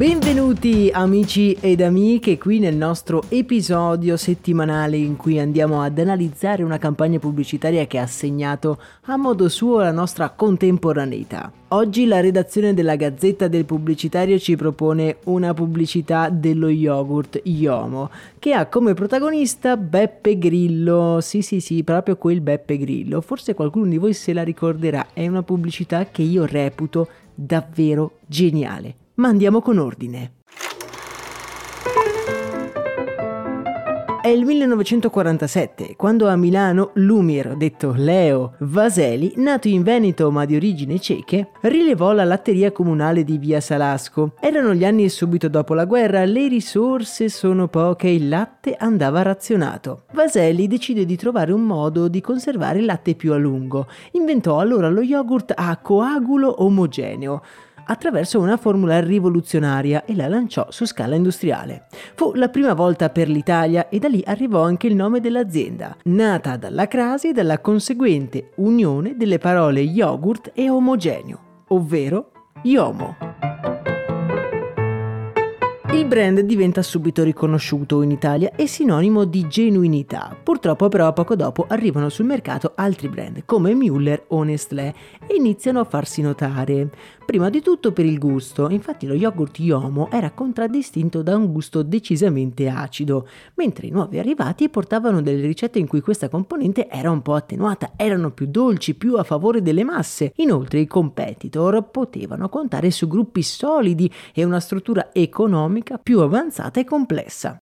Benvenuti amici ed amiche qui nel nostro episodio settimanale in cui andiamo ad analizzare una campagna pubblicitaria che ha segnato a modo suo la nostra contemporaneità. Oggi la redazione della Gazzetta del Pubblicitario ci propone una pubblicità dello yogurt Yomo che ha come protagonista Beppe Grillo. Sì, sì, sì, proprio quel Beppe Grillo. Forse qualcuno di voi se la ricorderà. È una pubblicità che io reputo davvero geniale. Ma andiamo con ordine. È il 1947, quando a Milano Lumir, detto Leo Vaseli, nato in Veneto ma di origini ceche, rilevò la latteria comunale di via Salasco. Erano gli anni subito dopo la guerra, le risorse sono poche e il latte andava razionato. Vaseli decide di trovare un modo di conservare il latte più a lungo. Inventò allora lo yogurt a coagulo omogeneo attraverso una formula rivoluzionaria e la lanciò su scala industriale. Fu la prima volta per l'Italia e da lì arrivò anche il nome dell'azienda, nata dalla crasi e dalla conseguente unione delle parole yogurt e omogeneo, ovvero Iomo. Il brand diventa subito riconosciuto in Italia e sinonimo di genuinità. Purtroppo però poco dopo arrivano sul mercato altri brand come Müller o Nestlé e iniziano a farsi notare. Prima di tutto per il gusto, infatti lo yogurt Yomo era contraddistinto da un gusto decisamente acido, mentre i nuovi arrivati portavano delle ricette in cui questa componente era un po' attenuata, erano più dolci, più a favore delle masse. Inoltre i competitor potevano contare su gruppi solidi e una struttura economica più avanzata e complessa.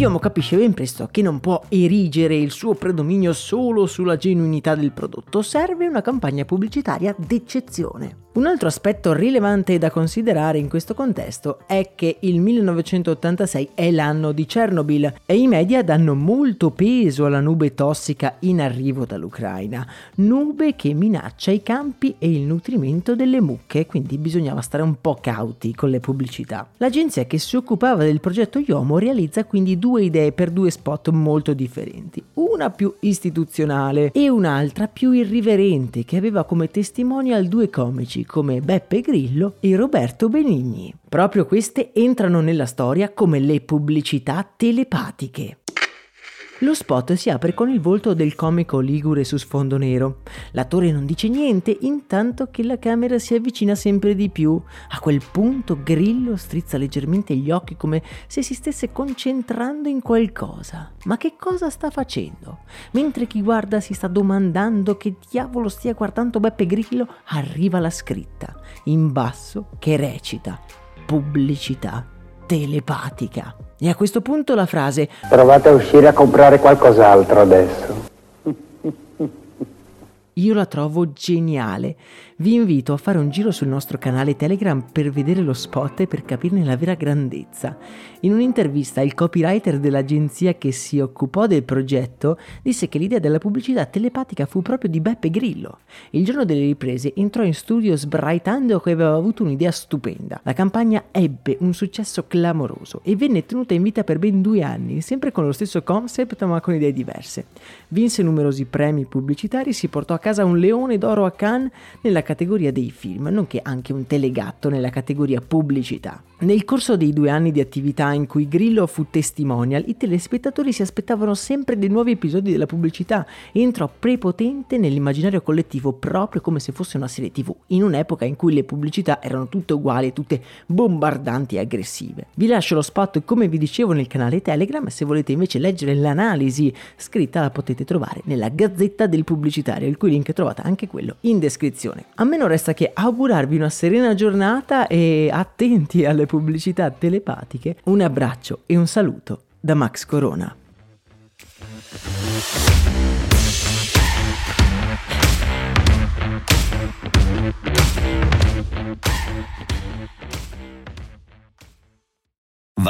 Yomo capisce ben presto che non può erigere il suo predominio solo sulla genuinità del prodotto, serve una campagna pubblicitaria d'eccezione. Un altro aspetto rilevante da considerare in questo contesto è che il 1986 è l'anno di Chernobyl e i media danno molto peso alla nube tossica in arrivo dall'Ucraina, nube che minaccia i campi e il nutrimento delle mucche, quindi bisognava stare un po' cauti con le pubblicità. L'agenzia che si occupava del progetto Yomo realizza quindi due idee per due spot molto differenti, una più istituzionale e un'altra più irriverente che aveva come testimonial due comici come Beppe Grillo e Roberto Benigni. Proprio queste entrano nella storia come le pubblicità telepatiche. Lo spot si apre con il volto del comico Ligure su sfondo nero. L'attore non dice niente, intanto che la camera si avvicina sempre di più. A quel punto Grillo strizza leggermente gli occhi come se si stesse concentrando in qualcosa. Ma che cosa sta facendo? Mentre chi guarda si sta domandando che diavolo stia guardando Beppe Grillo, arriva la scritta in basso che recita pubblicità telepatica. E a questo punto la frase Provate a uscire a comprare qualcos'altro adesso. io la trovo geniale. Vi invito a fare un giro sul nostro canale Telegram per vedere lo spot e per capirne la vera grandezza. In un'intervista il copywriter dell'agenzia che si occupò del progetto disse che l'idea della pubblicità telepatica fu proprio di Beppe Grillo. Il giorno delle riprese entrò in studio sbraitando che aveva avuto un'idea stupenda. La campagna ebbe un successo clamoroso e venne tenuta in vita per ben due anni, sempre con lo stesso concept ma con idee diverse. Vinse numerosi premi pubblicitari, si portò a casa un leone d'oro a Cannes nella categoria dei film, nonché anche un telegatto nella categoria pubblicità. Nel corso dei due anni di attività in cui Grillo fu testimonial, i telespettatori si aspettavano sempre dei nuovi episodi della pubblicità e entrò prepotente nell'immaginario collettivo proprio come se fosse una serie tv, in un'epoca in cui le pubblicità erano tutte uguali e tutte bombardanti e aggressive. Vi lascio lo spot come vi dicevo nel canale Telegram, se volete invece leggere l'analisi scritta la potete trovare nella Gazzetta del Pubblicitario, il cui link trovate anche quello in descrizione. A me non resta che augurarvi una serena giornata e attenti alle pubblicità telepatiche, un abbraccio e un saluto da Max Corona.